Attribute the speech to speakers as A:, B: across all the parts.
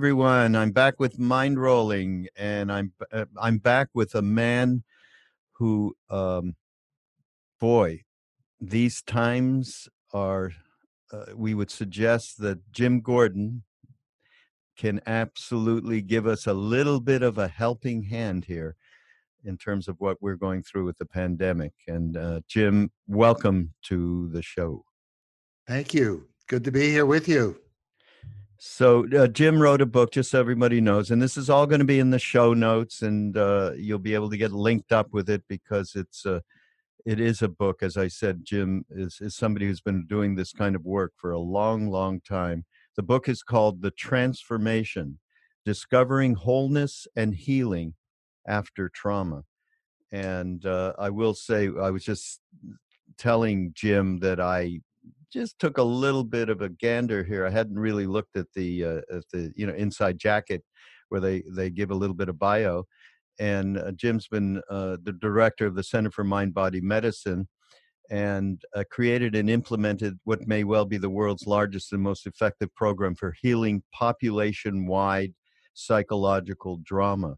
A: Everyone, I'm back with Mindrolling, and I'm uh, I'm back with a man who, um, boy, these times are. Uh, we would suggest that Jim Gordon can absolutely give us a little bit of a helping hand here in terms of what we're going through with the pandemic. And uh, Jim, welcome to the show.
B: Thank you. Good to be here with you.
A: So uh, Jim wrote a book, just so everybody knows, and this is all going to be in the show notes, and uh, you'll be able to get linked up with it because it's a, it is a book. As I said, Jim is is somebody who's been doing this kind of work for a long, long time. The book is called The Transformation: Discovering Wholeness and Healing After Trauma. And uh, I will say, I was just telling Jim that I just took a little bit of a gander here. I hadn't really looked at the uh, at the you know inside jacket where they they give a little bit of bio. And uh, Jim's been uh, the director of the Center for Mind Body Medicine and uh, created and implemented what may well be the world's largest and most effective program for healing population wide psychological drama.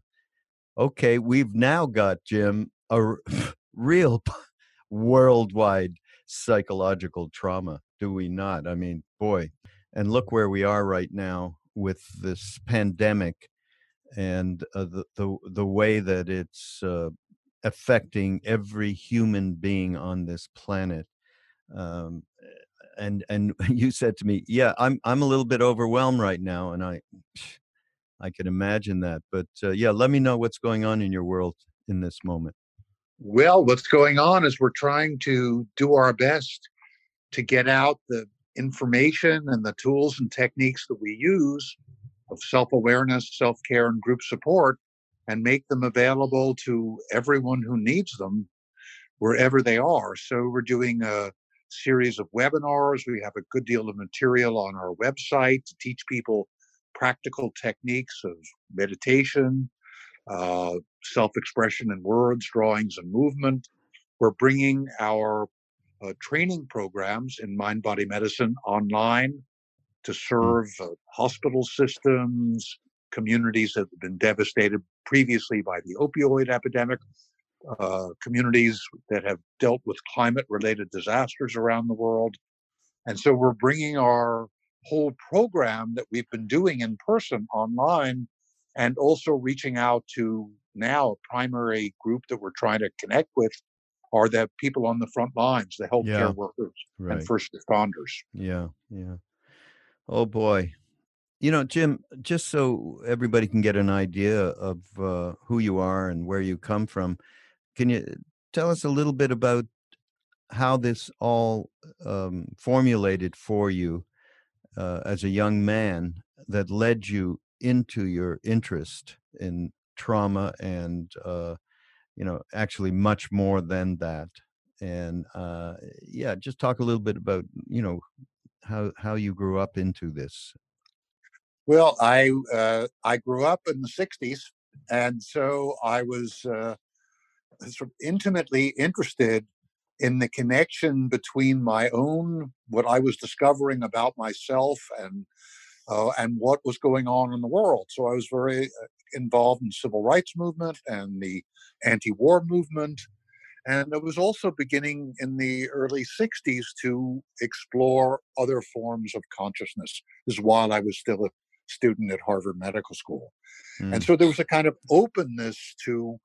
A: Okay, we've now got, Jim, a real worldwide psychological trauma, do we not? I mean, boy, and look where we are right now with this pandemic and uh, the, the the way that it's uh, affecting every human being on this planet. Um, and and you said to me, "Yeah, I'm I'm a little bit overwhelmed right now," and I I can imagine that. But uh, yeah, let me know what's going on in your world in this moment.
B: Well, what's going on is we're trying to do our best to get out the information and the tools and techniques that we use of self awareness, self care, and group support and make them available to everyone who needs them wherever they are. So we're doing a series of webinars. We have a good deal of material on our website to teach people practical techniques of meditation, uh, self expression in words, drawings, and movement. We're bringing our uh, training programs in mind body medicine online to hmm. serve uh, hospital systems, communities that have been devastated previously by the opioid epidemic, uh, communities that have dealt with climate related disasters around the world. And so we're bringing our whole program that we've been doing in person online and also reaching out to now a primary group that we're trying to connect with are the people on the front lines, the healthcare yeah, workers right. and first responders.
A: Yeah, yeah. Oh boy. You know, Jim, just so everybody can get an idea of uh, who you are and where you come from, can you tell us a little bit about how this all um, formulated for you uh, as a young man that led you into your interest in trauma and uh, you know actually much more than that. And uh, yeah just talk a little bit about you know how how you grew up into this.
B: Well i uh, i grew up in the 60s and so i was uh, sort of intimately interested in the connection between my own what i was discovering about myself and uh, and what was going on in the world. So I was very uh, involved in civil rights movement and the anti-war movement. And I was also beginning in the early 60s to explore other forms of consciousness. This is while I was still a student at Harvard Medical School. Mm. And so there was a kind of openness to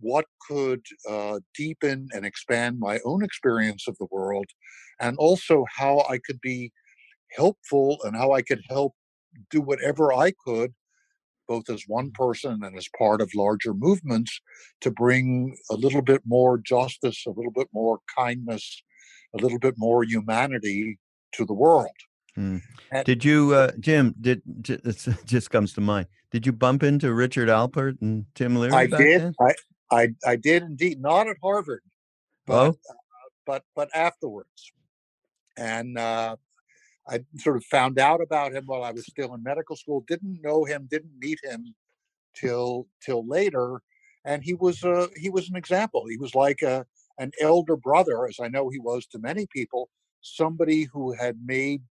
B: what could uh, deepen and expand my own experience of the world, and also how I could be helpful and how I could help do whatever I could, both as one person and as part of larger movements, to bring a little bit more justice, a little bit more kindness, a little bit more humanity to the world.
A: Mm. did you, uh, Jim? Did it just comes to mind? Did you bump into Richard Alpert and Tim Leary?
B: I did. I, I I did indeed. Not at Harvard, but oh? uh, but but afterwards, and uh, I sort of found out about him while I was still in medical school. Didn't know him, didn't meet him till till later, and he was a he was an example. He was like a an elder brother, as I know he was to many people. Somebody who had made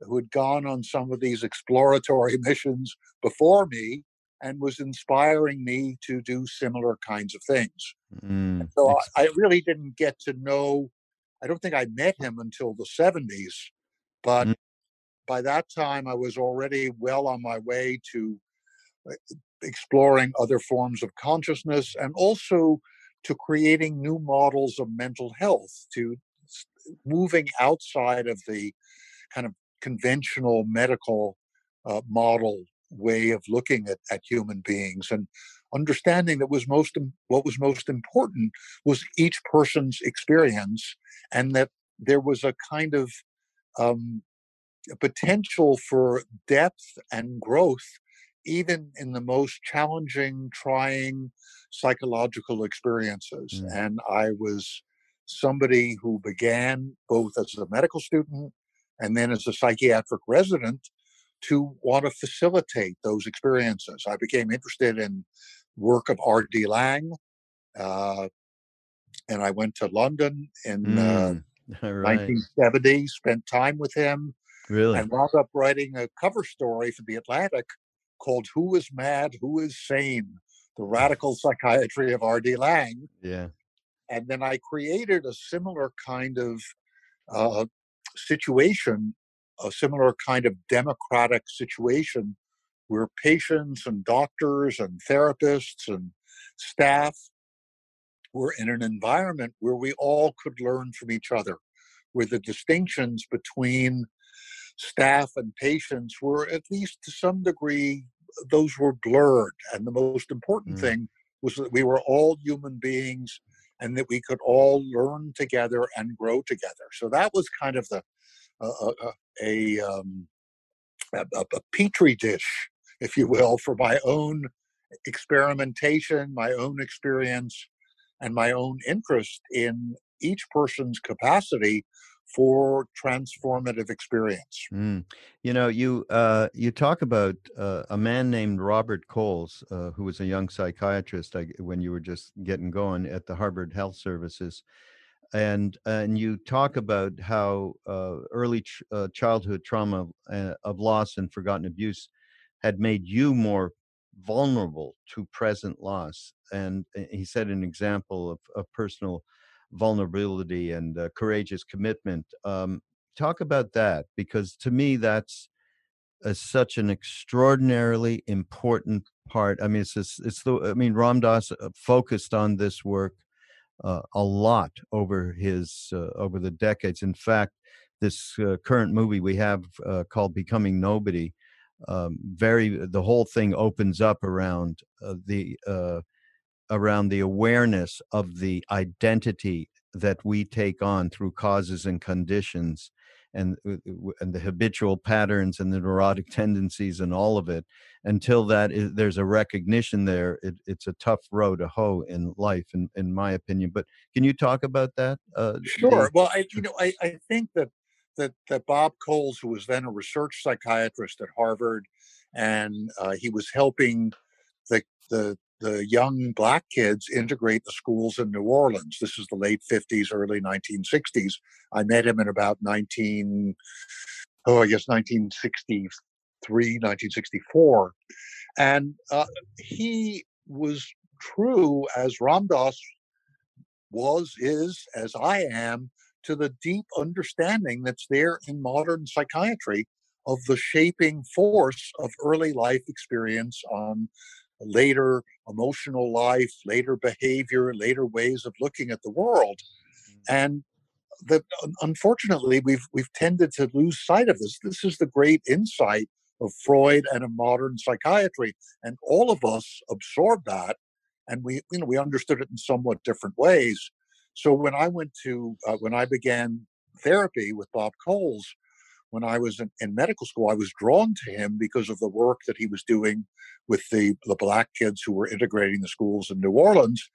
B: who had gone on some of these exploratory missions before me and was inspiring me to do similar kinds of things.
A: Mm.
B: So I, I really didn't get to know, I don't think I met him until the 70s, but
A: Mm.
B: by that time I was already well on my way to exploring other forms of consciousness and also to creating new models of mental health, to moving outside of the kind of conventional medical uh, model way of looking at, at human beings and understanding that was most what was most important was each person's experience and that there was a kind of um, a potential for depth and growth even in the most challenging trying psychological experiences
A: Mm.
B: and i was somebody who began both as a medical student and then as a psychiatric resident to want to facilitate those experiences i became interested in work of R.D. Laing, uh, and I went to London in uh,
A: Mm. All right.
B: 1970, spent time with him,
A: Really?
B: and wound up writing a cover story for The Atlantic called Who is Mad, Who is Sane? The Radical Psychiatry of R.D. Laing.
A: Yeah.
B: And then I created a similar kind of uh, situation, a similar kind of democratic situation where patients and doctors and therapists and staff were in an environment where we all could learn from each other, where the distinctions between staff and patients were, at least to some degree, those were blurred. And the most important
A: Mm.
B: thing was that we were all human beings and that we could all learn together and grow together. So that was kind of the uh, uh, a, um, a a a petri dish, if you will, for my own experimentation, my own experience, and my own interest in each person's capacity for transformative experience.
A: Mm. You know, you uh, you talk about uh, a man named Robert Coles, uh, who was a young psychiatrist I, when you were just getting going at the Harvard Health Services, and and you talk about how uh, early ch- uh, childhood trauma uh, of loss and forgotten abuse had made you more vulnerable to present loss. And uh, he said an example of, of personal vulnerability and uh, courageous commitment. Um, talk about that because to me that's uh, such an extraordinarily important part. I mean, it's this, it's the. I mean, Ram Dass uh, focused on this work uh, a lot over his uh, over the decades. In fact, this uh, current movie we have uh, called "Becoming Nobody," um, very the whole thing opens up around uh, the uh, around the awareness of the identity that we take on through causes and conditions and uh, and the habitual patterns and the neurotic tendencies and all of it until that is, there's a recognition there it, it's a tough row to hoe in life in, in my opinion but can you talk about that uh,
B: Sure. Well, I, you know, I, I think that that that Bob Coles, who was then a research psychiatrist at Harvard, and uh, he was helping the the the young black kids integrate the schools in New Orleans. This is the late 50s, early 1960s. I met him in about 19, oh, I guess 1963, 1964. And uh, he was true as Ram Dass was, is, as I am, to the deep understanding that's there in modern psychiatry of the shaping force of early life experience on later emotional life, later behavior, later ways of looking at the world. Mm. And that unfortunately we've we've tended to lose sight of this. This is the great insight of Freud and of modern psychiatry, and all of us absorbed that, and we you know we understood it in somewhat different ways. So when I went to uh, when I began therapy with Bob Coles, when I was in, in medical school, I was drawn to him because of the work that he was doing with the the black kids who were integrating the schools in New Orleans.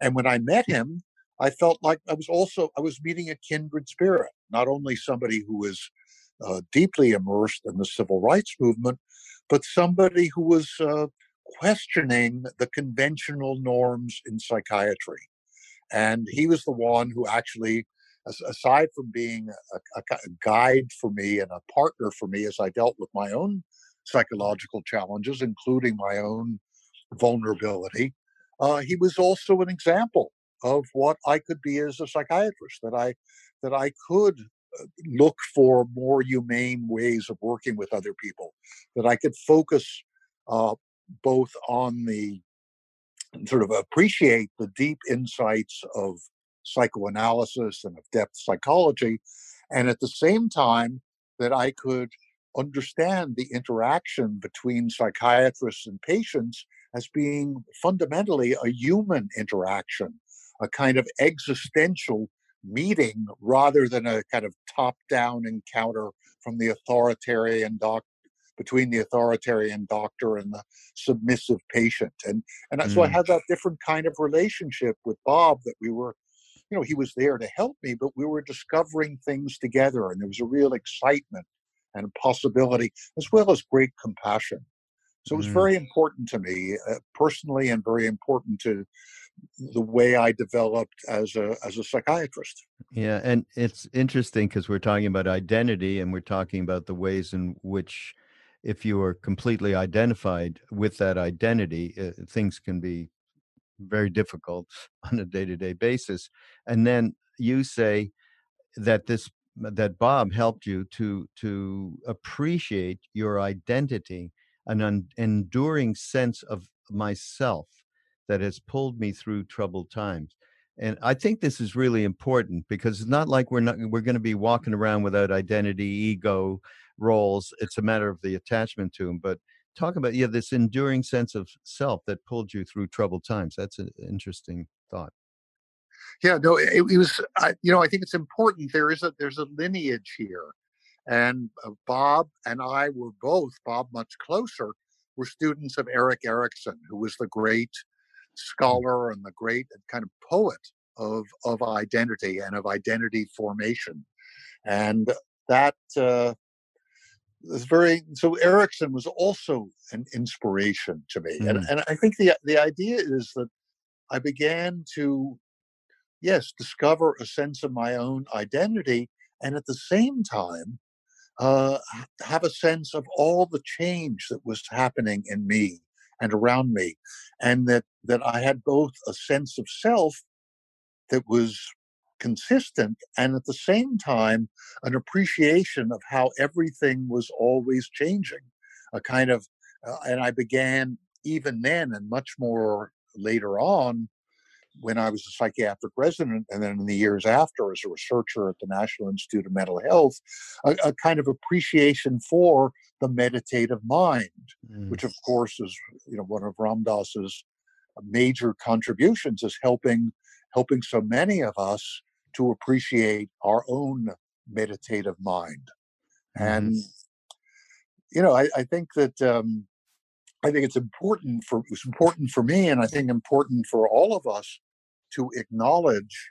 B: And when I met him, I felt like I was also I was meeting a kindred spirit, not only somebody who was uh, deeply immersed in the civil rights movement, but somebody who was uh, questioning the conventional norms in psychiatry. And he was the one who actually aside from being a, a, guide for me and a partner for me as I dealt with my own psychological challenges, including my own vulnerability, uh, he was also an example of what I could be as a psychiatrist. That I that I could uh, look for more humane ways of working with other people. That I could focus uh, both on the sort of appreciate the deep insights of psychoanalysis and of depth psychology, and at the same time that I could understand the interaction between psychiatrists and patients as being fundamentally a human interaction, a kind of existential meeting rather than a kind of top down encounter from the authoritarian doc between the authoritarian doctor and the submissive patient and and mm. so i mm. had that different kind of relationship with bob that we were you know he was there to help me but we were discovering things together and there was a real excitement and possibility as well as great compassion so it was mm. very important to me uh, personally and very important to the way I developed as a as a psychiatrist.
A: Yeah, and it's interesting because we're talking about identity and we're talking about the ways in which if you are completely identified with that identity, uh, things can be very difficult on a day-to-day basis. And then you say that this that Bob helped you to to appreciate your identity, an un, enduring sense of myself that has pulled me through troubled times. And I think this is really important because it's not like we're not we're going to be walking around without identity, ego, roles. It's a matter of the attachment to them. But talk about yeah, this enduring sense of self that pulled you through troubled times. That's an interesting thought.
B: Yeah, no, it, it was. I, you know, I think it's important. There is a there's a lineage here, and uh, Bob and I were both Bob much closer. Were students of Erik Erikson, who was the great mm. scholar and the great kind of poet of of identity and of identity formation, and that uh, was very so Erikson was also an inspiration to me. Mm. And and I think the the idea is that I began to yes, discover a sense of my own identity and at the same time uh, have a sense of all the change that was happening in me and around me and that that I had both a sense of self that was consistent and at the same time an appreciation of how everything was always changing a kind of uh, and i began even then and much more later on when i was a psychiatric resident and then in the years after as a researcher at the national institute of mental health a, a kind of appreciation for the meditative mind mm. which of course is you know one of ram dass's major contributions is helping helping so many of us to appreciate our own meditative mind. And you know, I, I think that um, I think it's important for it's important for me, and I think important for all of us to acknowledge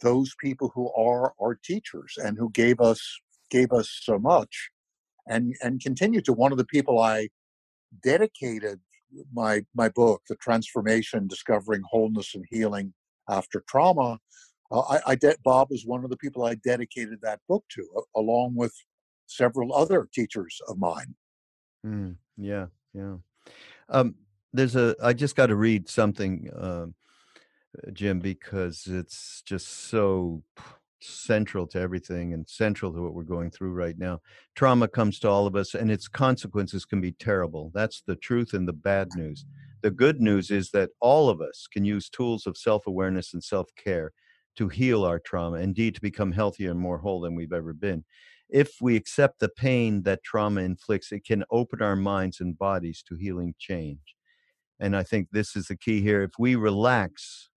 B: those people who are our teachers and who gave us gave us so much, and and continue to. One of the people I dedicated my my book, The Transformation: Discovering Wholeness and Healing After Trauma, uh, I, I de- Bob was one of the people I dedicated that book to, uh, along with several other teachers of mine.
A: Mm, yeah, yeah. Um, there's a. I just got to read something, uh, Jim, because it's just so central to everything and central to what we're going through right now. Trauma comes to all of us, and its consequences can be terrible. That's the truth and the bad news. The good news is that all of us can use tools of self awareness and self care to heal our trauma, indeed, to become healthier and more whole than we've ever been. If we accept the pain that trauma inflicts, it can open our minds and bodies to healing change. And I think this is the key here. If we relax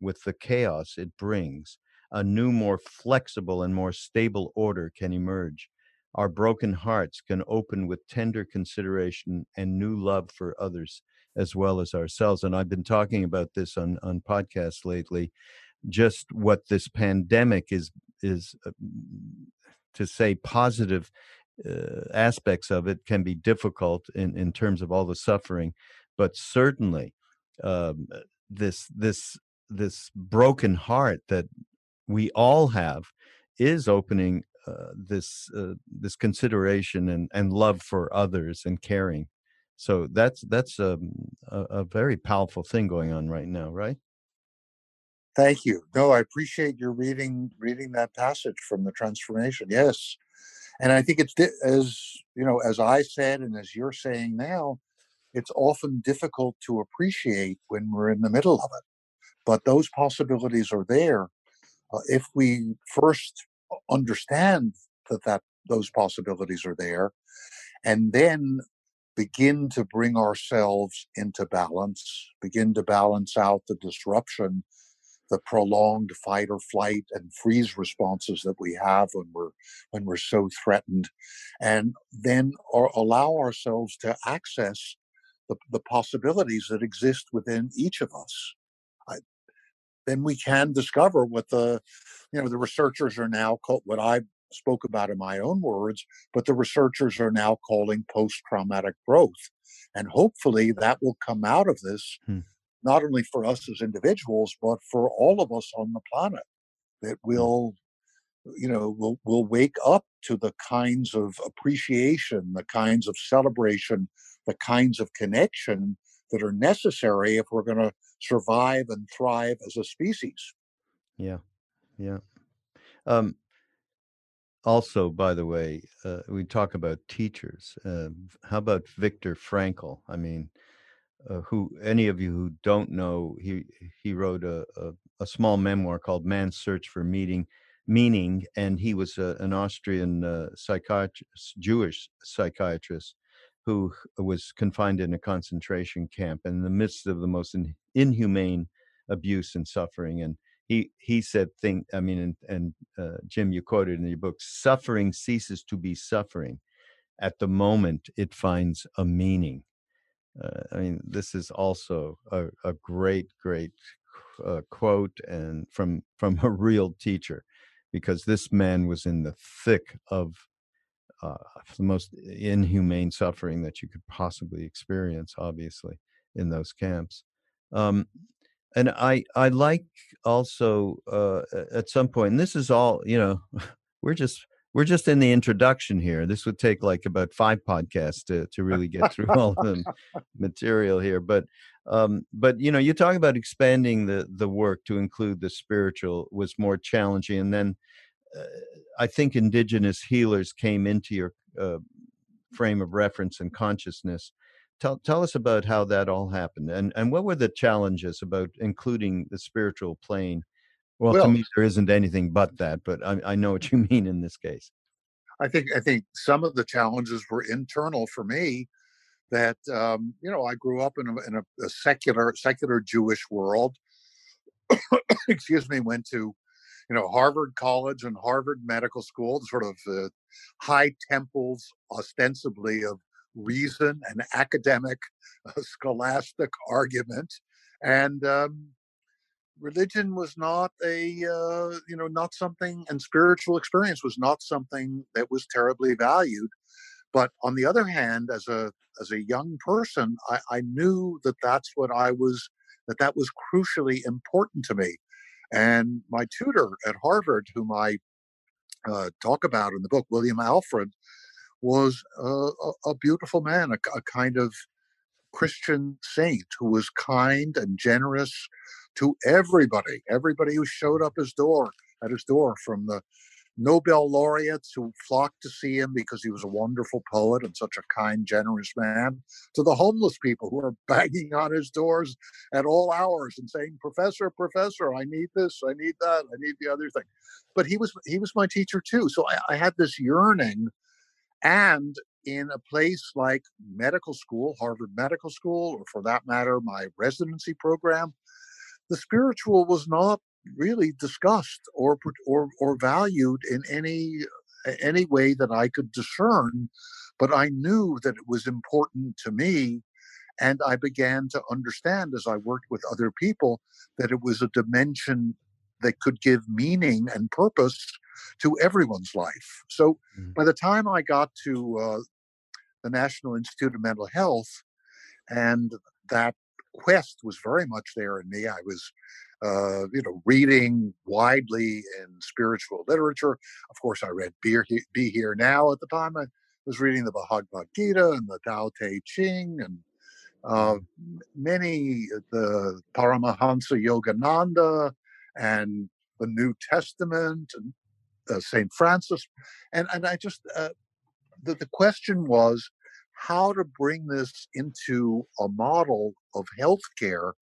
A: with the chaos it brings, a new, more flexible, and more stable order can emerge. Our broken hearts can open with tender consideration and new love for others as well as ourselves. And I've been talking about this on, on podcasts lately just what this pandemic is is uh, to say positive uh, aspects of it can be difficult in in terms of all the suffering but certainly um, this this this broken heart that we all have is opening uh, this uh, this consideration and and love for others and caring. So that's that's um, a, a very powerful thing going on right now, right?
B: Thank you. No, I appreciate your reading reading that passage from the transformation. Yes, and I think it's as you know, as I said, and as you're saying now, it's often difficult to appreciate when we're in the middle of it. But those possibilities are there uh, if we first understand that that those possibilities are there, and then begin to bring ourselves into balance, begin to balance out the disruption the prolonged fight or flight and freeze responses that we have when we're when we're so threatened and then or allow ourselves to access the, the possibilities that exist within each of us. I, then we can discover what the you know the researchers are now called what i spoke about in my own words but the researchers are now calling post-traumatic growth. And hopefully that will come out of this hmm. not only for us as individuals, but for all of us on the planet that mm. will you know will will wake up to the kinds of appreciation the kinds of celebration the kinds of connection that are necessary if we're going to survive and thrive as a species.
A: Yeah. Yeah. Um also by the way uh, we talk about teachers uh, how about viktor frankl i mean uh, who any of you who don't know, he he wrote a, a, a small memoir called Man's Search for Meaning, Meaning, and he was a, an Austrian uh, psychiatrist, Jewish psychiatrist, who was confined in a concentration camp in the midst of the most in, inhumane abuse and suffering. And he he said, "Thing." I mean, and, and uh, Jim, you quoted in your book, "Suffering ceases to be suffering." At the moment, it finds a meaning uh, I mean, this is also a, a great, great uh, quote and from from a real teacher, because this man was in the thick of uh, the most inhumane suffering that you could possibly experience, obviously, in those camps. Um, and I I like also uh, at some point, and this is all you know, we're just we're just in the introduction here. This would take like about five podcasts to to really get through all the material here. But um, but you know, you talk about expanding the the work to include the spiritual was more challenging, and then uh, I think indigenous healers came into your uh, frame of reference and consciousness. Tell tell us about how that all happened, and and what were the challenges about including the spiritual plane well, well, to me, there isn't anything but that, but I, I know what you mean in this case.
B: I think I think some of the challenges were internal for me. That um, you know, I grew up in a, in a, a secular secular Jewish world. Excuse me. Went to you know Harvard College and Harvard Medical School, sort of uh, high temples, ostensibly of reason and academic, uh, scholastic argument, and um, religion was not a uh, you know not something and spiritual experience was not something that was terribly valued. But on the other hand as a as a young person i, I knew that that's what i was that that was crucially important to me. And my tutor at harvard whom i uh, talk about in the book william alfred was a, a beautiful man a, a kind of christian saint who was kind and generous to everybody, everybody who showed up his door at his door, from the Nobel laureates who flocked to see him because he was a wonderful poet and such a kind, generous man, to the homeless people who are banging on his doors at all hours and saying, "Professor, Professor, I need this, I need that, I need the other thing." But he was he was my teacher too, so I, I had this yearning, and in a place like medical school, Harvard Medical School, or for that matter, my residency program, the spiritual was not really discussed or or or valued in any any way that I could discern but I knew that it was important to me and I began to understand as I worked with other people that it was a dimension that could give meaning and purpose to everyone's life. So mm-hmm. by the time I got to uh, the National Institute of Mental Health and that quest was very much there in me. I was, uh, you know, reading widely in spiritual literature. Of course, I read Be, Be Here Now at the time. I was reading the Bhagavad Gita and the Tao Te Ching and uh, many, the Paramahansa Yogananda and the New Testament and uh, St. Francis. And, and I just, uh, the, the question was how to bring this into a model of healthcare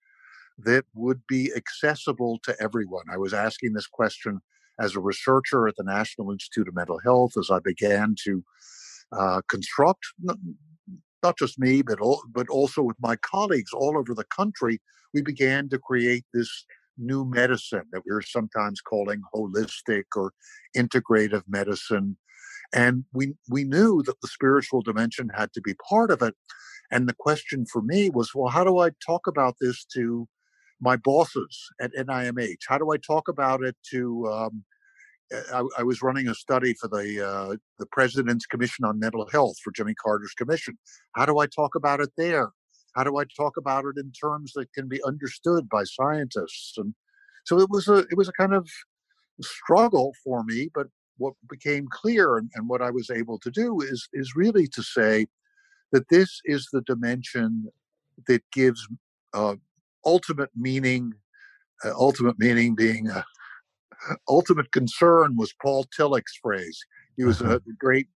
B: that would be accessible to everyone. I was asking this question as a researcher at the National Institute of Mental Health as I began to uh, construct not just me, but all, but also with my colleagues all over the country. We began to create this new medicine that we are sometimes calling holistic or integrative medicine. And we, we knew that the spiritual dimension had to be part of it. And the question for me was, well, how do I talk about this to my bosses at NIMH? How do I talk about it to um, I, I, was running a study for the uh, the President's Commission on Mental Health for Jimmy Carter's commission. How do I talk about it there? How do I talk about it in terms that can be understood by scientists? And so it was a it was a kind of struggle for me. But what became clear and, and what I was able to do is is really to say that this is the dimension that gives uh, ultimate meaning. Uh, ultimate meaning being a, ultimate concern was Paul Tillich's phrase. He was uh-huh. a great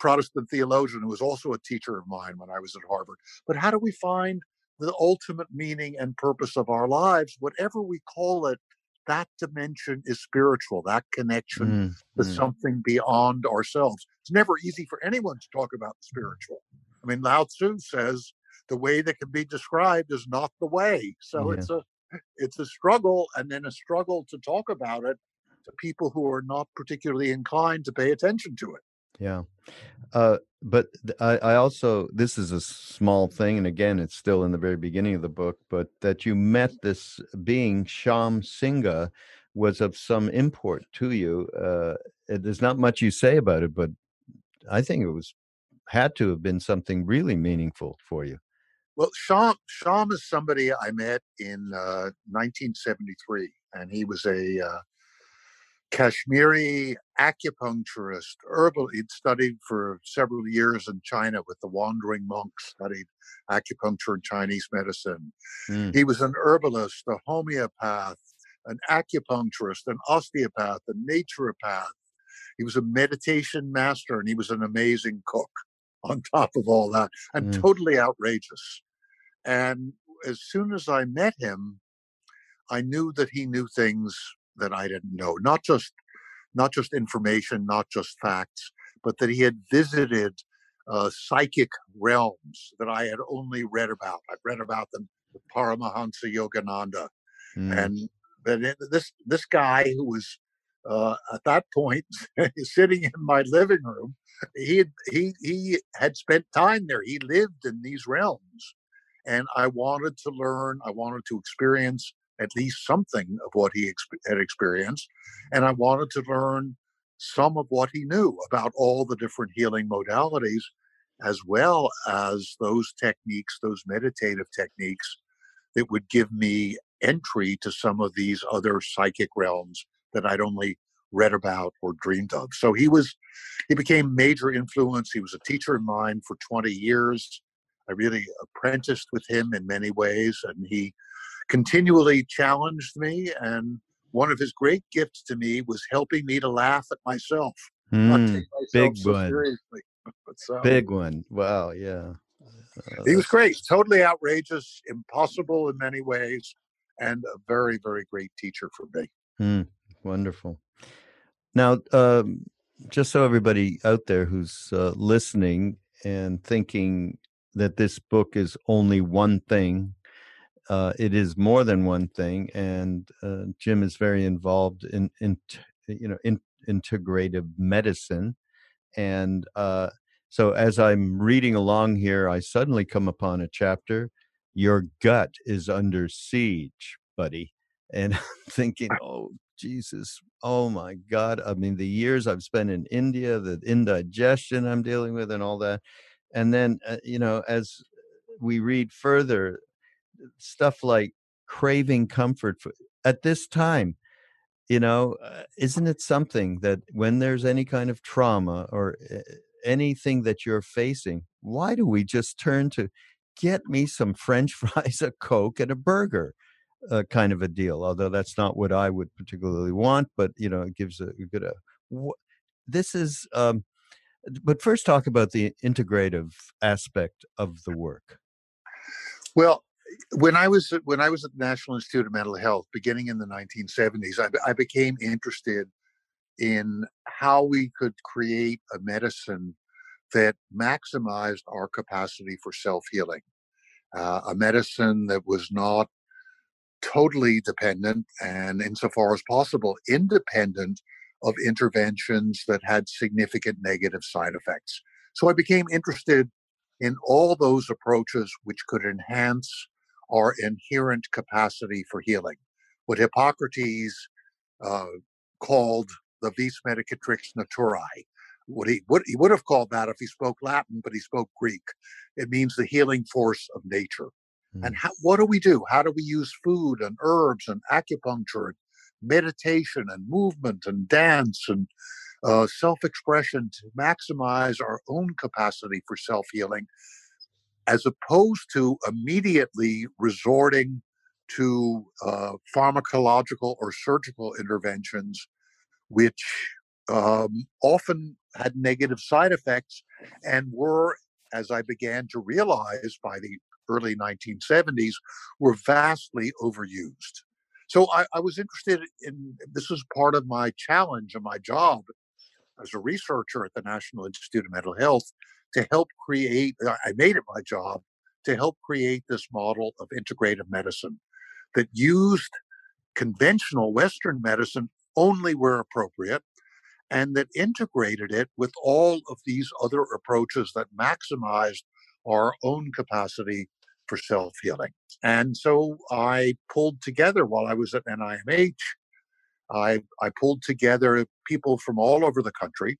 B: Protestant theologian who was also a teacher of mine when I was at Harvard. But how do we find the ultimate meaning and purpose of our lives, whatever we call it? That dimension is spiritual, that connection mm, to mm. something beyond ourselves. It's never easy for anyone to talk about the spiritual. I mean, Lao Tzu says the way that can be described is not the way. So yeah. it's a it's a struggle and then a struggle to talk about it to people who are not particularly inclined to pay attention to it
A: yeah. Uh, but I, I, also this is a small thing and again it's still in the very beginning of the book but that you met this being shyam singha was of some import to you uh, there's not much you say about it but i think it was had to have been something really meaningful for you.
B: Well, Shyam, Shyam is somebody I met in uh, 1973, and he was a uh, Kashmiri acupuncturist, herbal. He'd studied for several years in China with the wandering monks, studied acupuncture and Chinese medicine. Mm. He was an herbalist, a homeopath, an acupuncturist, an osteopath, a naturopath. He was a meditation master, and he was an amazing cook on top of all that, and mm. totally outrageous. And as soon as I met him, I knew that he knew things that I didn't know. Not just not just information, not just facts, but that he had visited uh, psychic realms that I had only read about. I've read about them with Paramahansa Yogananda, mm. and that this this guy who was uh, at that point sitting in my living room, he had, he he had spent time there. He lived in these realms, and I wanted to learn, I wanted to experience at least something of what he exp- had experienced, and I wanted to learn some of what he knew about all the different healing modalities, as well as those techniques, those meditative techniques that would give me entry to some of these other psychic realms that I'd only read about or dreamed of. So he was, he became major influence. He was a teacher of mine for 20 years. I really apprenticed with him in many ways, and he continually challenged me. And one of his great gifts to me was helping me to laugh at myself.
A: Mm, big so one. So, big one. Wow. Yeah.
B: Uh, he was great. Totally outrageous, impossible in many ways, and a very, very great teacher for me.
A: Mm, wonderful. Now, um, just so everybody out there who's uh, listening and thinking that this book is only one thing. Uh, it is more than one thing, and uh, Jim is very involved in, in you know, in, integrative medicine, and uh, so as I'm reading along here, I suddenly come upon a chapter. Your gut is under siege, buddy, and I'm thinking, oh Jesus, oh my God! I mean, the years I've spent in India, the indigestion I'm dealing with, and all that and then uh, you know as we read further stuff like craving comfort for, at this time you know uh, isn't it something that when there's any kind of trauma or uh, anything that you're facing why do we just turn to get me some french fries a coke and a burger uh, kind of a deal although that's not what i would particularly want but you know it gives a, a good uh, wh- this is um, but first talk about the integrative aspect of the work.
B: Well when I was when I was at the National Institute of Mental Health, beginning in the 1970s, I, I became interested in how we could create a medicine that maximized our capacity for self healing, uh, a medicine that was not totally dependent and, insofar as possible, independent of interventions that had significant negative side effects. So I became interested in all those approaches which could enhance our inherent capacity for healing. What Hippocrates uh, called the vis medicatrix naturae. What he, would he would have called that if he spoke Latin, but he spoke Greek. It means the healing force of nature. Mm. And how, what do we do? How do we use food and herbs and acupuncture and meditation and movement and dance and uh, self expression to maximize our own capacity for self healing as opposed to immediately resorting to uh, pharmacological or surgical interventions, which um, often had negative side effects and were, as I began to realize by the early 1970s, were vastly overused. So I, I was interested in this was part of my challenge and my job as a researcher at the National Institute of Mental Health to help create, uh, I made it my job to help create this model of integrative medicine that used conventional Western medicine only where appropriate and that integrated it with all of these other approaches that maximized our own capacity for self healing. And so I pulled together while I was at NIMH, I, I pulled together people from all over the country.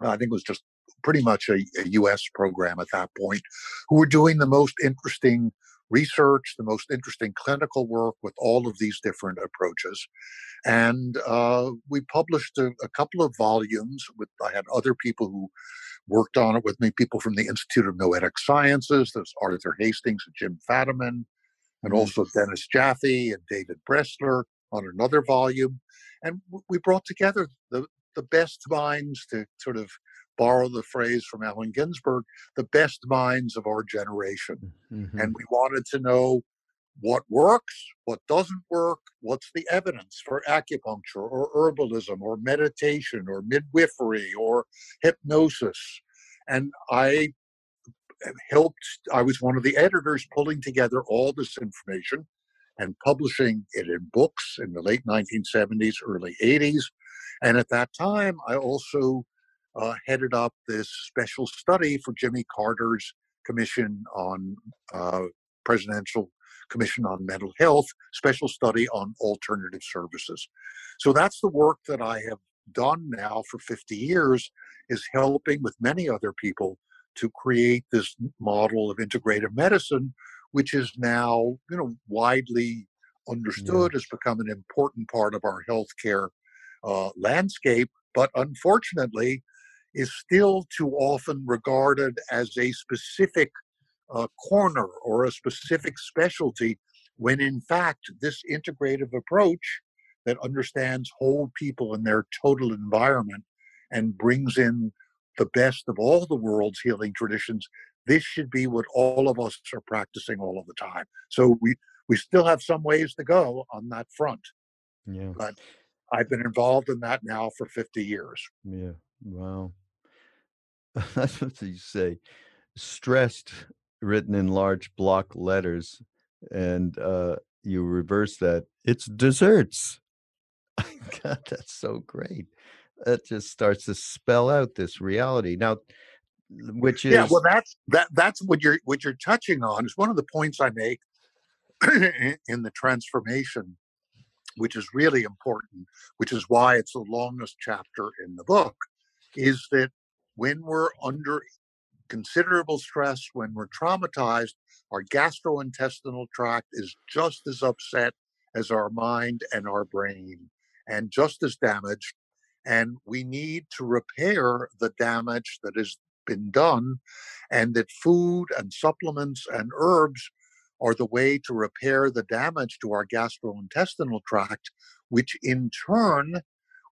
B: I think it was just pretty much a, a US program at that point, who were doing the most interesting research, the most interesting clinical work with all of these different approaches. And uh, we published a, a, couple of volumes. With I had other people who worked on it with me, people from the Institute of Noetic Sciences. There's Arthur Hastings and Jim Fadiman, and mm-hmm. also Dennis Jaffe and David Bressler on another volume. And we brought together the, the best minds to sort of borrow the phrase from Allen Ginsberg, the best minds of our generation. Mm-hmm. And we wanted to know what works, what doesn't work, what's the evidence for acupuncture or herbalism or meditation or midwifery or hypnosis. And I helped, I was one of the editors pulling together all this information and publishing it in books in the late 1970s, early 80s. And at that time, I also uh, headed up this special study for Jimmy Carter's Commission on uh, Presidential Commission on Mental Health, special study on alternative services. So that's the work that I have done now for 50 years is helping with many other people to create this model of integrative medicine which is now you know widely understood yeah. has become an important part of our healthcare uh, landscape but unfortunately is still too often regarded as a specific uh, corner or a specific specialty, when in fact, this integrative approach that understands whole people in their total environment and brings in the best of all the world's healing traditions, this should be what all of us are practicing all of the time. So we we still have some ways to go on that front. Yeah. But I've been involved in that now for 50 years.
A: Yeah. Wow. That's what you say. Stressed, written in large block letters, and uh, you reverse that. It's desserts. God, that's so great. That just starts to spell out this reality. Now, which is
B: yeah, well, that's that that's what you're what you're touching on is one of the points I make in the transformation, which is really important, which is why it's the longest chapter in the book, is that when we're under considerable stress, when we're traumatized, our gastrointestinal tract is just as upset as our mind and our brain and just as damaged. And we need to repair the damage that has been done, and that food and supplements and herbs are the way to repair the damage to our gastrointestinal tract, which in turn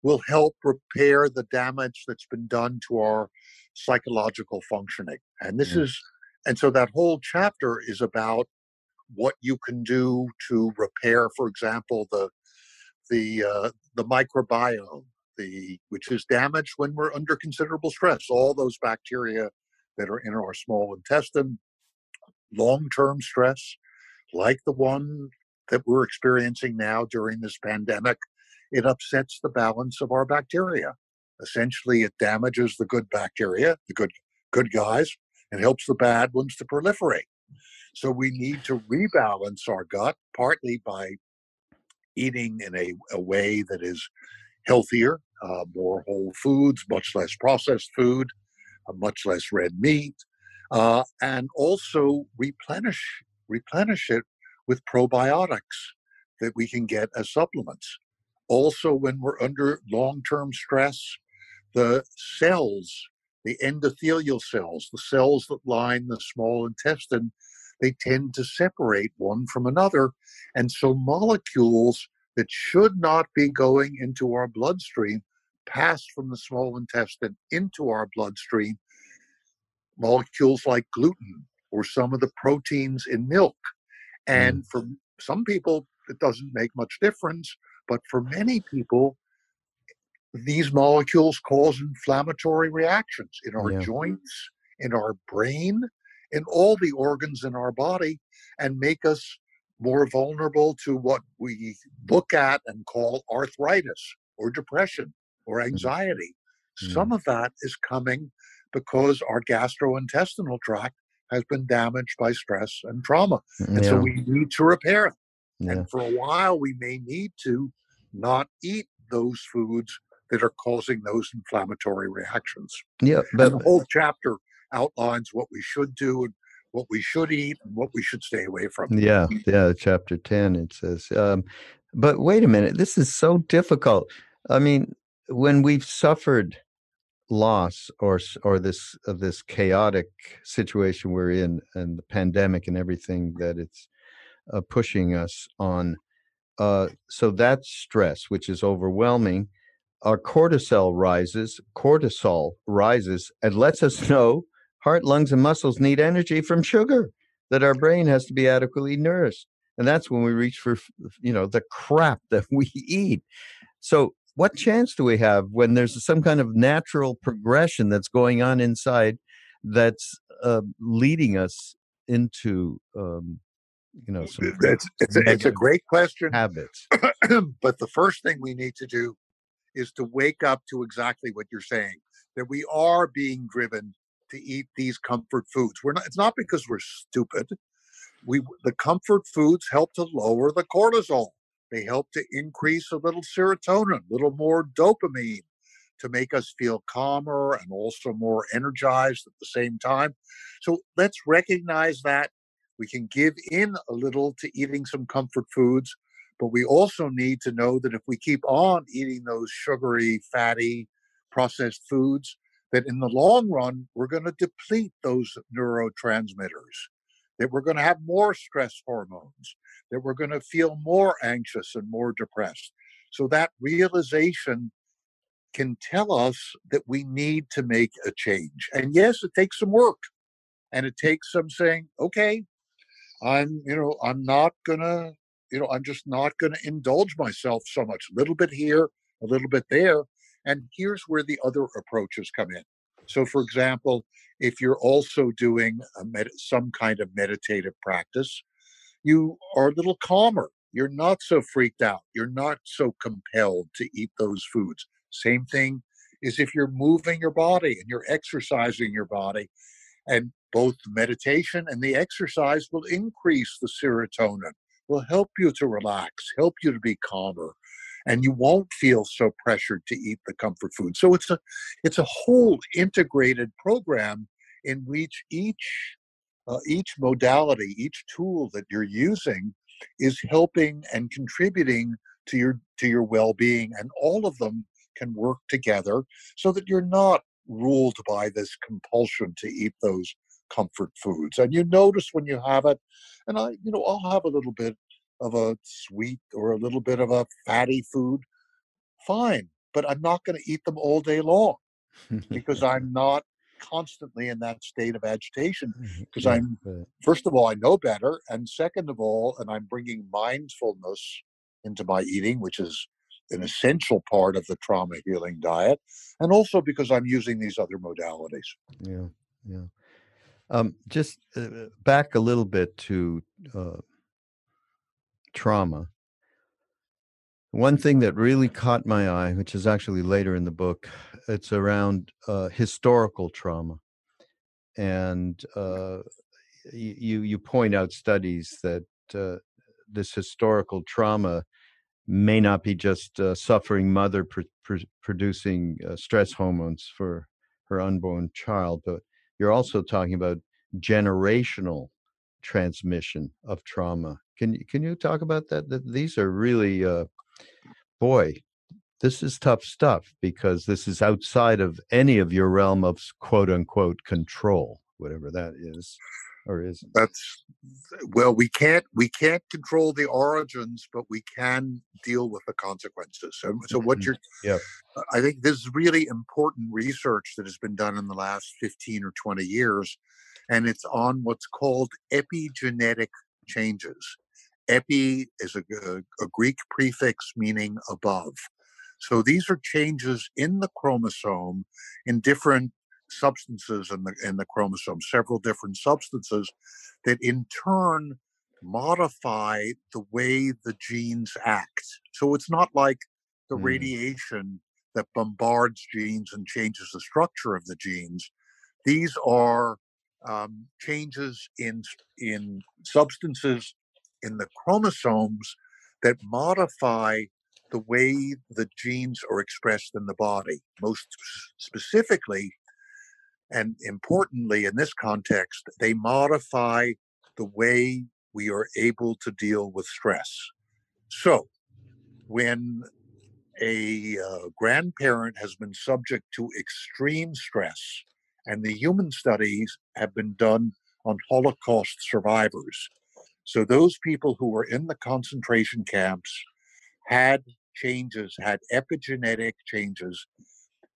B: will help repair the damage that's been done to our psychological functioning. And this is, and so that whole chapter is about what you can do to repair, for example, the the uh, the microbiome, the which is damaged when we're under considerable stress. All those bacteria that are in our small intestine, long-term stress, like the one that we're experiencing now during this pandemic, it upsets the balance of our bacteria. Essentially, it damages the good bacteria, the good good guys, and helps the bad ones to proliferate. So we need to rebalance our gut, partly by eating in a, a way that is healthier, uh, more whole foods, much less processed food, uh, much less red meat, uh, and also replenish replenish it with probiotics that we can get as supplements. Also, when we're under long-term stress, the cells, the endothelial cells, the cells that line the small intestine, they tend to separate one from another. And so molecules that should not be going into our bloodstream pass from the small intestine into our bloodstream. Molecules like gluten or some of the proteins in milk. And mm. for some people, it doesn't make much difference. But for many people, these molecules cause inflammatory reactions in our yeah. joints, in our brain, in all the organs in our body, and make us more vulnerable to what we look at and call arthritis or depression or mm. anxiety. Mm-hmm. Some of that is coming because our gastrointestinal tract has been damaged by stress and trauma. And yeah. so we need to repair it. Yeah. And for a while, we may need to not eat those foods that are causing those inflammatory reactions.
A: Yeah, but
B: and the whole chapter outlines what we should do and what we should eat and what we should stay away from.
A: Yeah, yeah, chapter 10 it says. Um, but wait a minute, this is so difficult. I mean, when we've suffered loss or or this of this chaotic situation we're in and the pandemic and everything that it's uh, pushing us on uh, so that's stress which is overwhelming. Our cortisol rises cortisol rises and lets us know heart lungs and muscles need energy from sugar that our brain has to be adequately nourished. And that's when we reach for you know the crap that we eat. So what chance do we have when there's some kind of natural progression that's going on inside that's uh, leading us into um, you know
B: it's, it's, it's a great question
A: habits
B: but the first thing we need to do is to wake up to exactly what you're saying that we are being driven to eat these comfort foods we're not it's not because we're stupid we the comfort foods help to lower the cortisol they help to increase a little serotonin, a little more dopamine to make us feel calmer and also more energized at the same time. So let's recognize that. We can give in a little to eating some comfort foods, but we also need to know that if we keep on eating those sugary, fatty, processed foods, that in the long run, we're going to deplete those neurotransmitters, that we're going to have more stress hormones, that we're going to feel more anxious and more depressed. So that realization can tell us that we need to make a change. And yes, it takes some work. And it takes some saying, okay, I'm, you know, I'm not gonna, you know, I'm just not gonna indulge myself so much. A little bit here, a little bit there. And here's where the other approaches come in. So, for example, if you're also doing med- some kind of meditative practice, you are a little calmer. You're not so freaked out. You're not so compelled to eat those foods. Same thing is if you're moving your body and you're exercising your body, and both meditation and the exercise will increase the serotonin, will help you to relax, help you to be calmer, and you won't feel so pressured to eat the comfort food. So it's a it's a whole integrated program in which each uh, each modality, each tool that you're using is helping and contributing to your to your well-being and all of them can work together so that you're not ruled by this compulsion to eat those comfort foods and you notice when you have it and i you know i'll have a little bit of a sweet or a little bit of a fatty food fine but i'm not going to eat them all day long because i'm not constantly in that state of agitation mm-hmm, because yeah, I'm first of all I know better, and second of all, and I'm bringing mindfulness into my eating, which is an essential part of the trauma healing diet, and also because I'm using these other modalities.
A: Yeah, yeah. Um, just uh, back a little bit to uh, trauma. One thing that really caught my eye, which is actually later in the book, it's around uh, historical trauma, and uh, you you point out studies that uh, this historical trauma may not be just a suffering mother pr- pr- producing uh, stress hormones for her unborn child, but you're also talking about generational transmission of trauma. Can you can you talk about that? That these are really uh, boy, this is tough stuff because this is outside of any of your realm of quote unquote control, whatever that is or is
B: That's well, we can't we can't control the origins, but we can deal with the consequences. So, so what mm-hmm. you're,
A: yeah,
B: I think this is really important research that has been done in the last fifteen or twenty years, and it's on what's called epigenetic changes. Epi is a, a, a Greek prefix meaning above. So these are changes in the chromosome in different substances in the in the chromosome, several different substances that in turn modify the way the genes act. So it's not like the mm. radiation that bombards genes and changes the structure of the genes. These are um, changes in in substances in the chromosomes that modify the way the genes are expressed in the body. Most specifically, and importantly in this context, they modify the way we are able to deal with stress. So, when a uh, grandparent has been subject to extreme stress, and the human studies have been done on Holocaust survivors, so those people who were in the concentration camps had changes, had epigenetic changes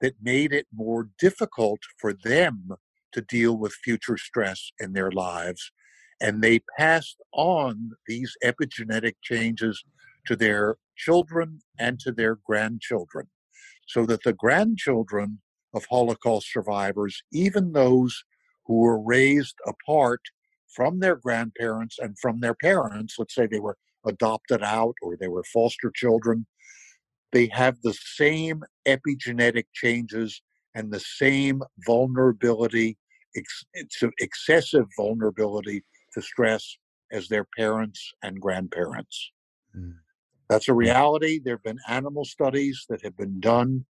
B: that made it more difficult for them to deal with future stress in their lives. And they passed on these epigenetic changes to their children and to their grandchildren. So that the grandchildren of Holocaust survivors, even those who were raised apart from their grandparents and from their parents, let's say they were adopted out or they were foster children, they have the same epigenetic changes and the same vulnerability, ex- excessive vulnerability to stress as their parents and grandparents. Mm. That's a reality. There have been animal studies that have been done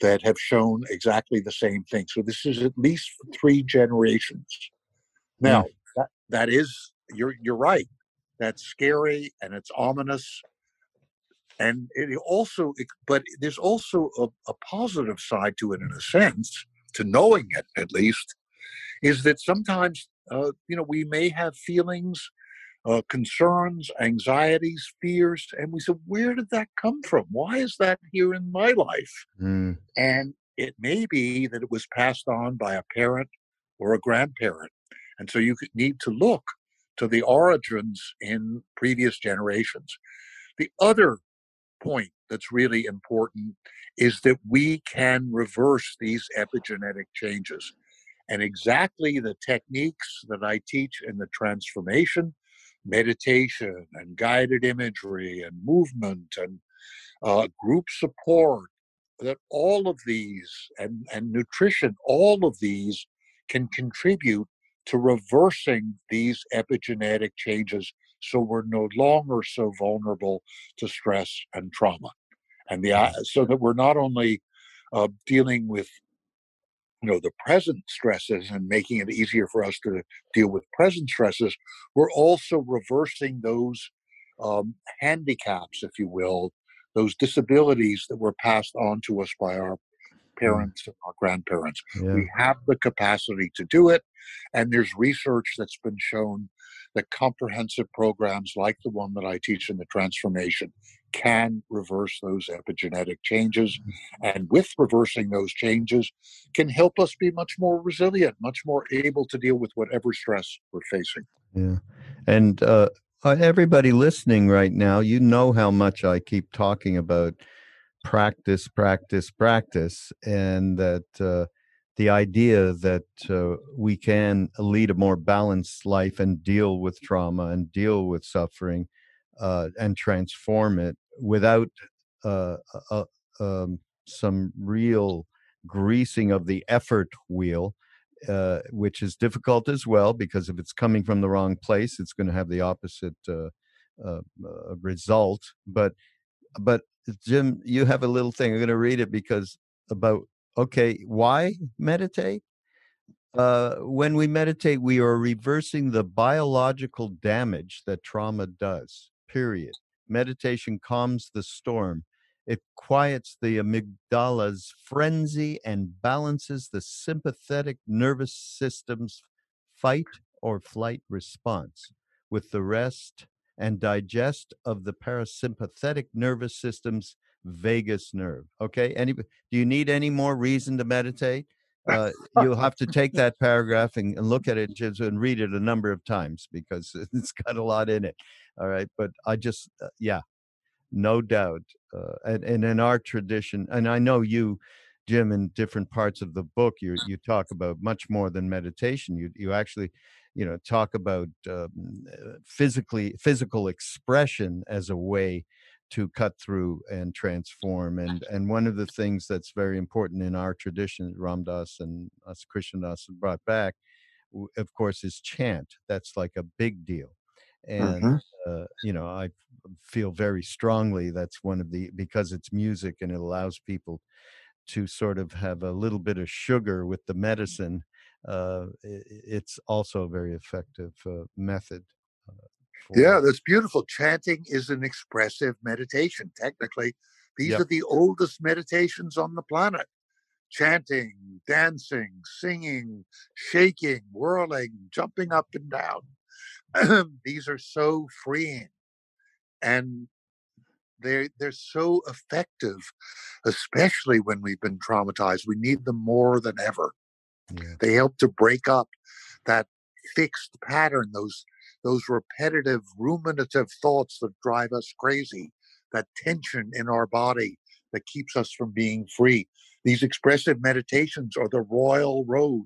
B: that have shown exactly the same thing. So this is at least three generations. Now, mm that, that is you're you're right. That's scary and it's ominous. And it also, but there's also a, a positive side to it in a sense, to knowing it at least, is that sometimes, uh, you know, we may have feelings, uh, concerns, anxieties, fears, and we say, where did that come from? Why is that here in my life? Mm. And it may be that it was passed on by a parent or a grandparent and so you need to look to the origins in previous generations. The other point that's really important is that we can reverse these epigenetic changes. And exactly the techniques that I teach in the transformation, meditation and guided imagery and movement and uh, group support, that all of these and, and nutrition, all of these can contribute to reversing these epigenetic changes so we're no longer so vulnerable to stress and trauma. And the, uh, so that we're not only uh, dealing with you know the present stresses and making it easier for us to deal with present stresses we're also reversing those um, handicaps if you will those disabilities that were passed on to us by our parents and our grandparents
A: Yeah.
B: we have the capacity to do it and there's research that's been shown that comprehensive programs like the one that i teach in the transformation can reverse those epigenetic changes and with reversing those changes can help us be much more resilient much more able to deal with whatever stress we're facing
A: Yeah. And uh, uh, everybody listening right now, you know how much I keep talking about practice, practice, practice, and that uh, the idea that uh, we can lead a more balanced life and deal with trauma and deal with suffering uh, and transform it without uh, um, some real greasing of the effort wheel uh, which is difficult as well because if it's coming from the wrong place, it's going to have the opposite uh, uh, result. But but Jim, you have a little thing. I'm going to read it because about okay, why meditate? Uh, when we meditate, we are reversing the biological damage that trauma does. Period. Meditation calms the storm. It quiets the amygdala's frenzy and balances the sympathetic nervous system's fight or flight response with the rest and digest of the parasympathetic nervous system's vagus nerve. Okay. Any, do you need any more reason to meditate? Uh, you'll have to take that paragraph and, and look at it and read it a number of times because it's got a lot in it. All right. But I just, uh, yeah, no doubt. Uh, and, and in our tradition, and I know you, Jim, in different parts of the book, you you talk about much more than meditation. You you actually, you know, talk about um, uh, physically physical expression as a way to cut through and transform. And and one of the things that's very important in our tradition, Ram Dass and us Krishna Das have brought back, of course, is chant. That's like a big deal. And
B: Mhm.
A: uh, you know, I feel very strongly that's one of the because it's music and it allows people to sort of have a little bit of sugar with the medicine. Uh, it's also a very effective uh, method.
B: Yeah that's beautiful. Chanting is an expressive meditation technically. These
A: Yep.
B: are the oldest meditations on the planet. Chanting dancing singing shaking whirling jumping up and down. These are so freeing and they're they're so effective especially when we've been traumatized. We need them more than ever.
A: Yeah.
B: they help to break up that fixed pattern those those repetitive ruminative thoughts that drive us crazy that tension in our body that keeps us from being free. These expressive meditations are the royal road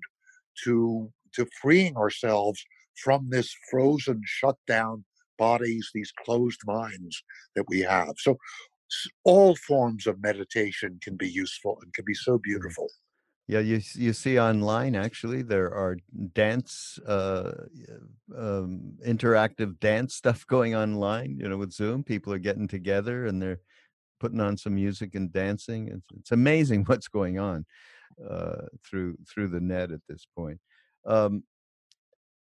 B: to to freeing ourselves from this frozen shut down bodies these closed minds that we have. So all forms of meditation can be useful and can be so mm. beautiful
A: Yeah, you you see online actually there are dance uh um interactive dance stuff going online, you know, with Zoom. People are getting together and they're putting on some music and dancing. It's it's amazing what's going on uh through through the net at this point. Um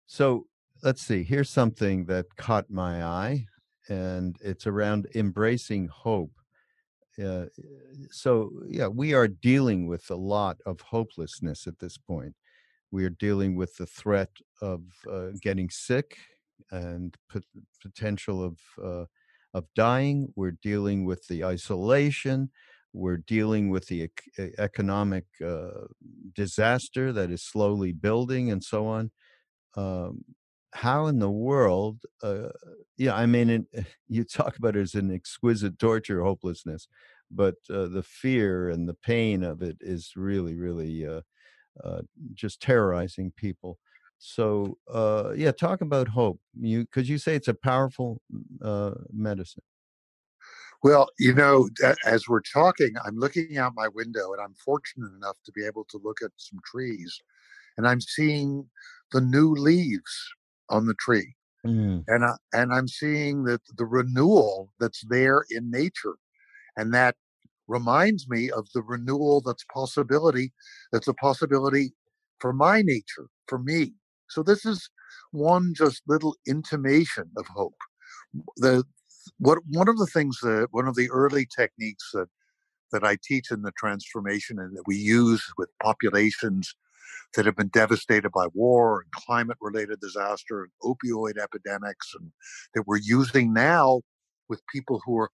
A: so let's see, here's something that caught my eye and it's around embracing hope. Uh, so yeah, we are dealing with a lot of hopelessness at this point we are dealing with the threat of uh, getting sick and pot- potential of uh, of dying. We're dealing with the isolation. We're dealing with the ec- economic uh, disaster that is slowly building, and so on. Um, how in the world? Uh, yeah, I mean, it, you talk about it as an exquisite torture, hopelessness, but uh, the fear and the pain of it is really, really. Uh, uh, just terrorizing people. So uh, yeah, talk about hope. You because you say it's a powerful uh, medicine.
B: Well, you know, as we're talking, I'm looking out my window and I'm fortunate enough to be able to look at some trees and I'm seeing the new leaves on the tree.
A: Mm,
B: And I, and I'm seeing that the renewal that's there in nature and that reminds me of the renewal that's possibility that's a possibility for my nature for me. So this is one just little intimation of hope. The what one of the things that one of the early techniques that that I teach in the transformation and that we use with populations that have been devastated by war and climate related disaster and opioid epidemics and that we're using now with people who are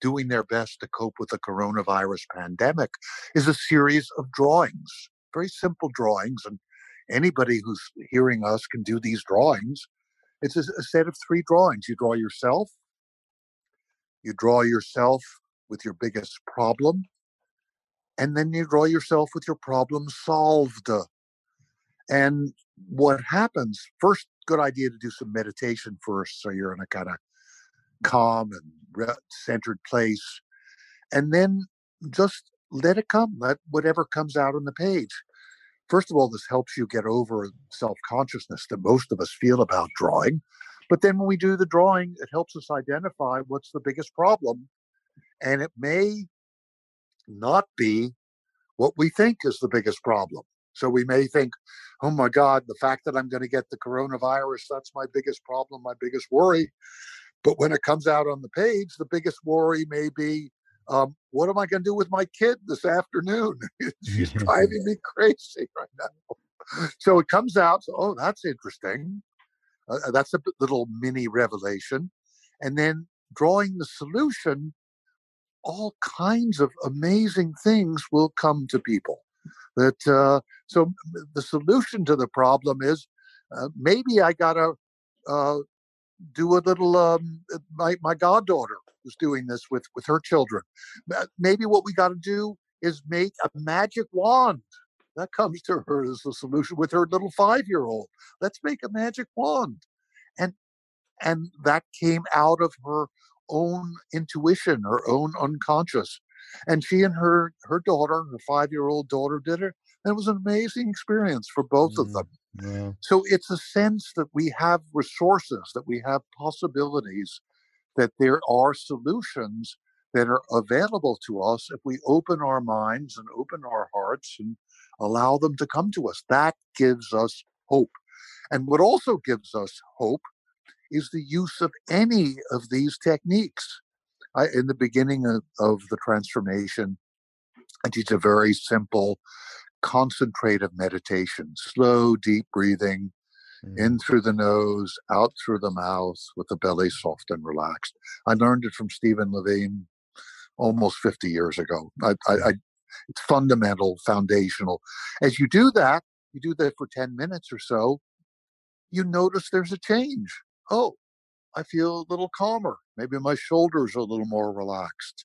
B: doing their best to cope with the coronavirus pandemic is a series of drawings, very simple drawings. And anybody who's hearing us can do these drawings. It's a, a set of three drawings. You draw yourself, you draw yourself with your biggest problem, and then you draw yourself with your problem solved. And what happens first, good idea to do some meditation first so you're in a kind of calm and centered place. And then just let it come, let whatever comes out on the page. First of all, this helps you get over self consciousness that most of us feel about drawing. But then when we do the drawing, it helps us identify what's the biggest problem. And it may not be what we think is the biggest problem. So we may think, oh my God, the fact that I'm going to get the coronavirus, that's my biggest problem, my biggest worry. But when it comes out on the page, the biggest worry may be, um, what am I going to do with my kid this afternoon? She's driving me crazy right now. So it comes out, so, oh, that's interesting. Uh, uh, that's a little mini revelation. And then drawing the solution, all kinds of amazing things will come to people. That uh, so the solution to the problem is uh, maybe I gotta uh, do a little. Um, uh, my my goddaughter was doing this with with her children. Maybe what we got to do is make a magic wand that comes to her as the solution with her little five year old. Let's make a magic wand. And and that came out of her own intuition, her own unconscious. And she and her her daughter, her five year old daughter, did it. And it was an amazing experience for both mm, of them. Yeah. So it's a sense that we have resources, that we have possibilities, that there are solutions that are available to us if we open our minds and open our hearts and allow them to come to us. That gives us hope. And what also gives us hope is the use of any of these techniques. I, in the beginning of, of the transformation, I teach a very simple, concentrative meditation, slow, deep breathing, mm. in through the nose, out through the mouth, with the belly soft and relaxed. I learned it from Stephen Levine almost 50 years ago. I, I, I, it's fundamental, foundational. As you do that, you do that for 10 minutes or so, you notice there's a change. Oh, I feel a little calmer. Maybe my shoulders are a little more relaxed.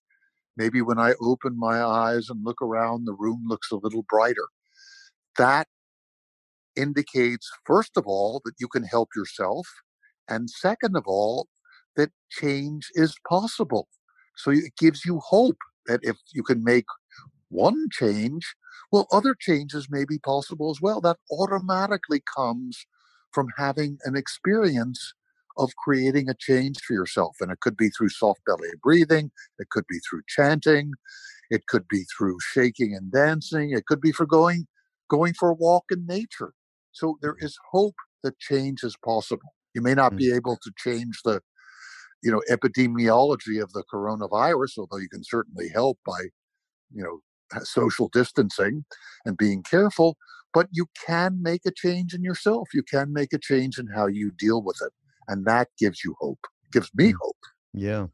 B: Maybe when I open my eyes and look around, the room looks a little brighter. That indicates, first of all, that you can help yourself. And second of all, that change is possible. So it gives you hope that if you can make one change, well, other changes may be possible as well. That automatically comes from having an experience of creating a change for yourself. And it could be through soft belly breathing, it could be through chanting, it could be through shaking and dancing, it could be for going going for a walk in nature. So there is hope that change is possible. You may not be mm. able to change the you know epidemiology of the coronavirus, although you can certainly help by you know social distancing and being careful but you can make a change in yourself you can make a change in how you deal with it and that gives you hope gives me mm. hope.
A: Yeah.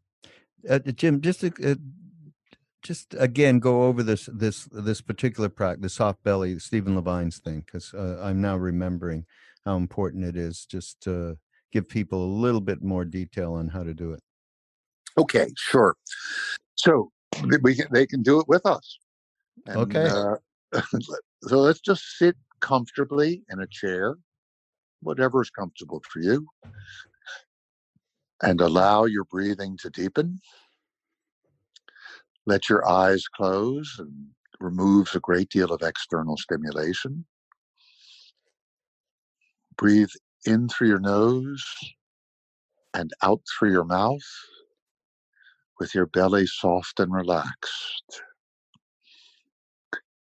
A: Uh, jim just to, uh, just again go over this this this particular practice the soft belly stephen levine's thing because uh, i'm now remembering how important it is just to give people a little bit more detail on how to do it.
B: Okay sure. So we can, they can do it with us
A: and, okay. uh,
B: so let's just sit comfortably in a chair whatever is comfortable for you, and allow your breathing to deepen. Let your eyes close and removes a great deal of external stimulation. Breathe in through your nose and out through your mouth with your belly soft and relaxed.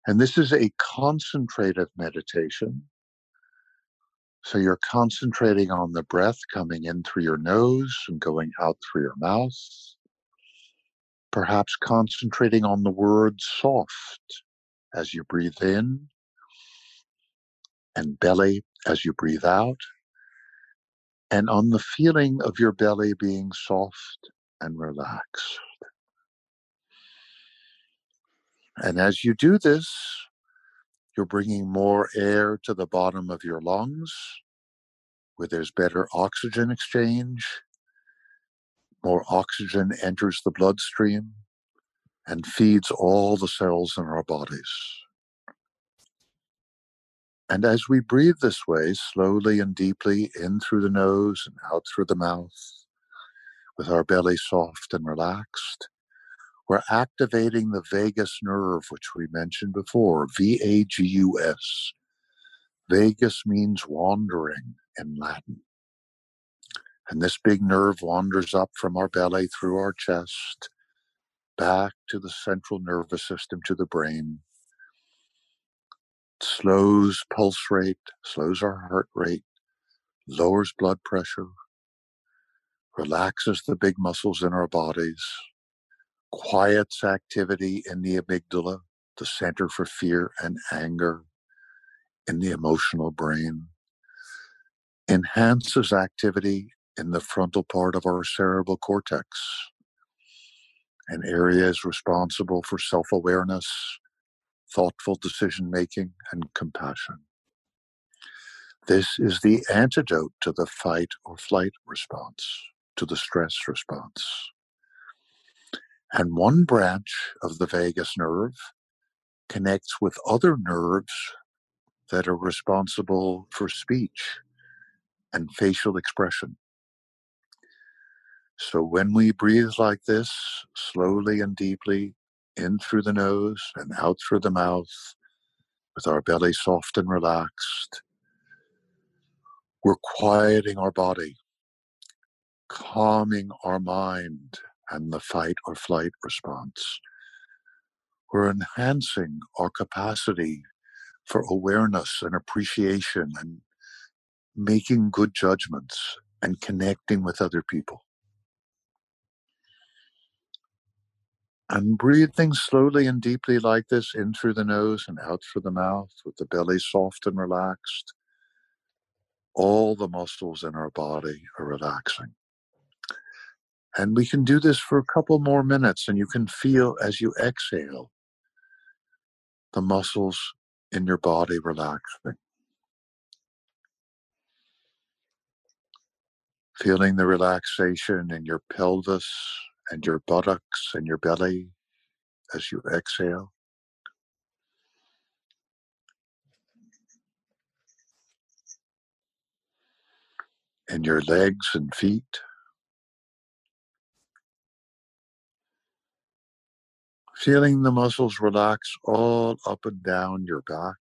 B: And this is a concentrative meditation. So you're concentrating on the breath coming in through your nose and going out through your mouth. Perhaps concentrating on the word soft as you breathe in and belly as you breathe out, and on the feeling of your belly being soft and relaxed. And as you do this, you're bringing more air to the bottom of your lungs where there's better oxygen exchange. More oxygen enters the bloodstream and feeds all the cells in our bodies. And as we breathe this way, slowly and deeply in through the nose and out through the mouth, with our belly soft and relaxed, we're activating the vagus nerve, which we mentioned before, V A G U S. Vagus means wandering in Latin. And this big nerve wanders up from our belly through our chest, back to the central nervous system, to the brain, It slows pulse rate, slows our heart rate, lowers blood pressure, relaxes the big muscles in our bodies, quiets activity in the amygdala, the center for fear and anger in the emotional brain, enhances activity in the frontal part of our cerebral cortex, an area is responsible for self awareness, thoughtful decision making, and compassion. This is the antidote to the fight or flight response, to the stress response. And one branch of the vagus nerve connects with other nerves that are responsible for speech and facial expression. So when we breathe like this, slowly and deeply, in through the nose and out through the mouth, with our belly soft and relaxed, we're quieting our body, calming our mind and the fight or flight response. We're enhancing our capacity for awareness and appreciation and making good judgments and connecting with other people. And breathing slowly and deeply like this in through the nose and out through the mouth with the belly soft and relaxed. All the muscles in our body are relaxing. And we can do this for a couple more minutes, and you can feel as you exhale the muscles in your body relaxing. Feeling the relaxation in your pelvis and your buttocks and your belly as you exhale. In your legs and feet. Feeling the muscles relax all up and down your back.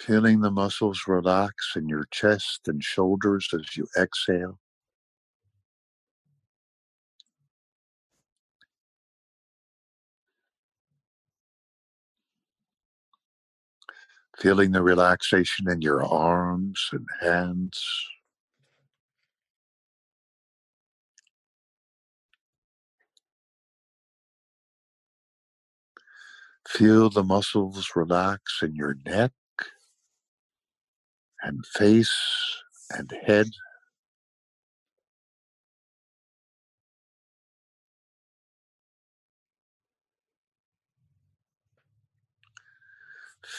B: Feeling the muscles relax in your chest and shoulders as you exhale. Feeling the relaxation in your arms and hands. Feel the muscles relax in your neck and face and head.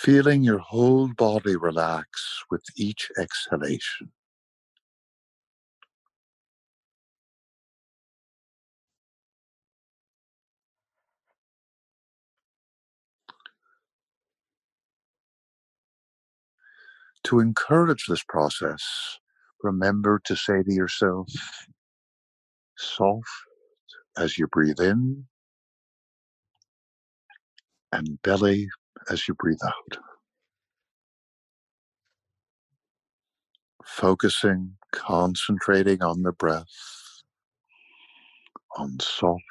B: Feeling your whole body relax with each exhalation. To encourage this process, remember to say to yourself, soft as you breathe in, and belly as you breathe out.
C: focusing, concentrating on the breath, on soft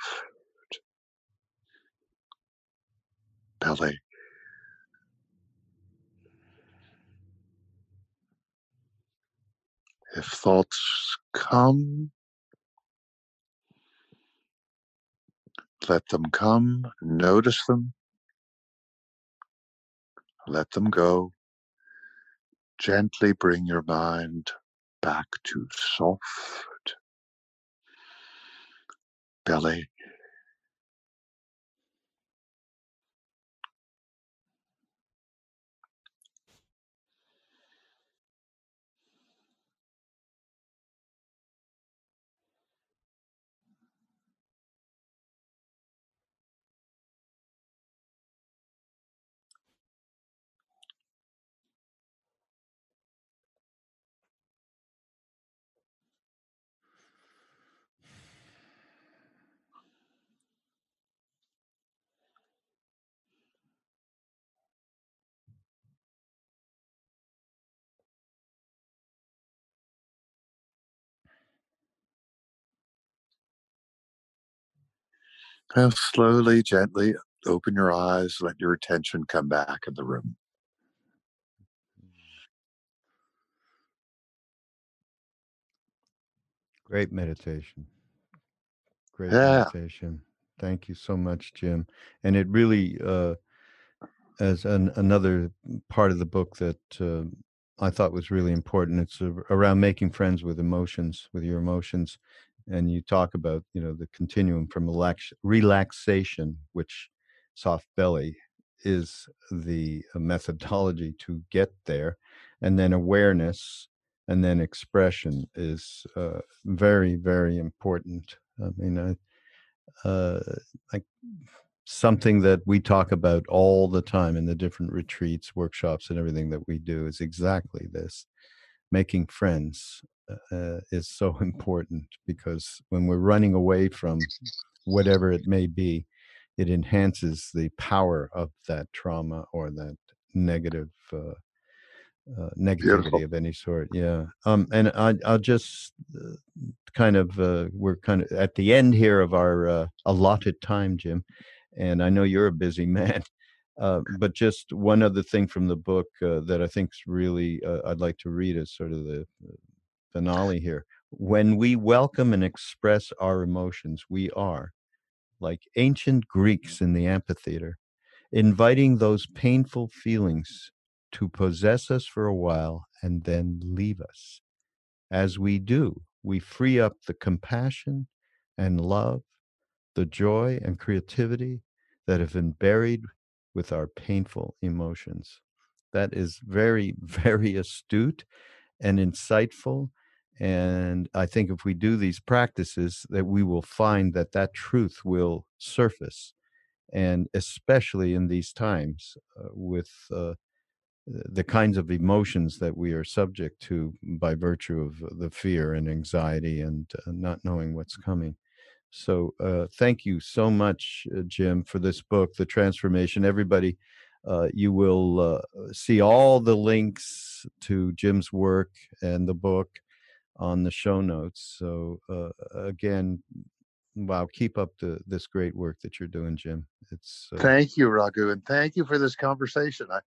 C: belly. If thoughts come, let them come, notice them, let them go. Gently bring your mind back to soft belly. Now slowly, gently open your eyes, let your attention come back in the room.
A: Great meditation. Great
C: Yeah.
A: meditation. Thank you so much, Jim. And it really, uh, as an, another part of the book that uh, I thought was really important, it's around making friends with emotions, with your emotions. And you talk about, you know, the continuum from relax, relaxation, which soft belly is the uh, methodology to get there, and then awareness, and then expression is uh, very, very important. I mean, I, uh, like something that we talk about all the time in the different retreats, workshops, and everything that we do is exactly this. Making friends uh, is so important because when we're running away from whatever it may be, it enhances the power of that trauma or that negative uh, uh, negativity
C: Beautiful.
A: of any sort. Yeah. Um, and I, I'll just uh, kind of uh, we're kind of at the end here of our uh, allotted time, Jim. And I know you're a busy man. Uh, but just one other thing from the book uh, that I think is really uh, I'd like to read as sort of the uh, finale here. When we welcome and express our emotions, we are like ancient Greeks in the amphitheater, inviting those painful feelings to possess us for a while and then leave us. As we do, we free up the compassion and love, the joy and creativity that have been buried with our painful emotions. That is very, very astute and insightful. And I think if we do these practices, that we will find that that truth will surface. And especially in these times uh, with uh, the kinds of emotions that we are subject to by virtue of the fear and anxiety and uh, not knowing what's coming. So, uh, thank you so much, uh, Jim, for this book, The Transformation. Everybody, uh, you will uh, see all the links to Jim's work and the book on the show notes. So, uh, again, wow, keep up the, this great work that you're doing, Jim. It's uh,
C: Thank you, Raghu, and thank you for this conversation. I,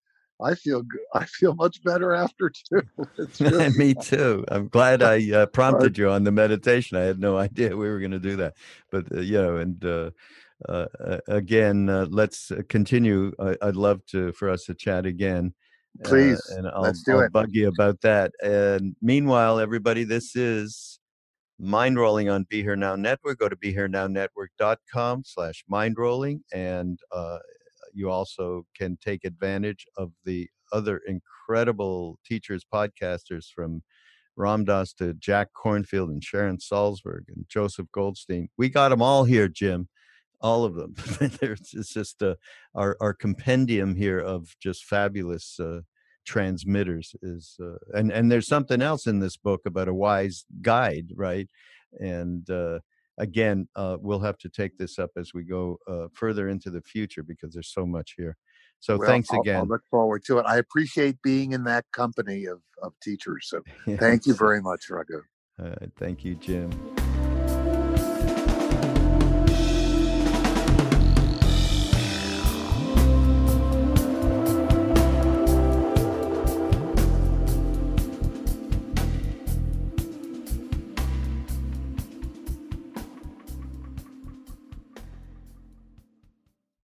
C: I feel I feel much better after too. It's really
A: Me too. I'm glad I uh, prompted you on the meditation. I had no idea we were going to do that, but uh, you know, and uh, uh, again, uh, let's continue. I, I'd love to for us to chat again. Uh,
C: Please,
A: and I'll,
C: let's do
A: I'll
C: it.
A: bug you about that. And meanwhile, everybody, this is Mindrolling on Be Here Now Network. Go to BeHereNowNetwork.com slash Mindrolling. And uh, you also can take advantage of the other incredible teachers, podcasters from Ram Dass to Jack Kornfield and Sharon Salzberg and Joseph Goldstein. We got them all here, Jim. All of them. There's, it's just uh, our, our compendium here of just fabulous uh, transmitters is uh, and and there's something else in this book about a wise guide right and uh again uh we'll have to take this up as we go uh further into the future because there's so much here So
B: Well,
A: thanks
B: I'll-
A: again.
B: I'll look forward to it. I appreciate being in that company of, of teachers. So thank you very much, Raghu.
A: Uh, thank you, Jim.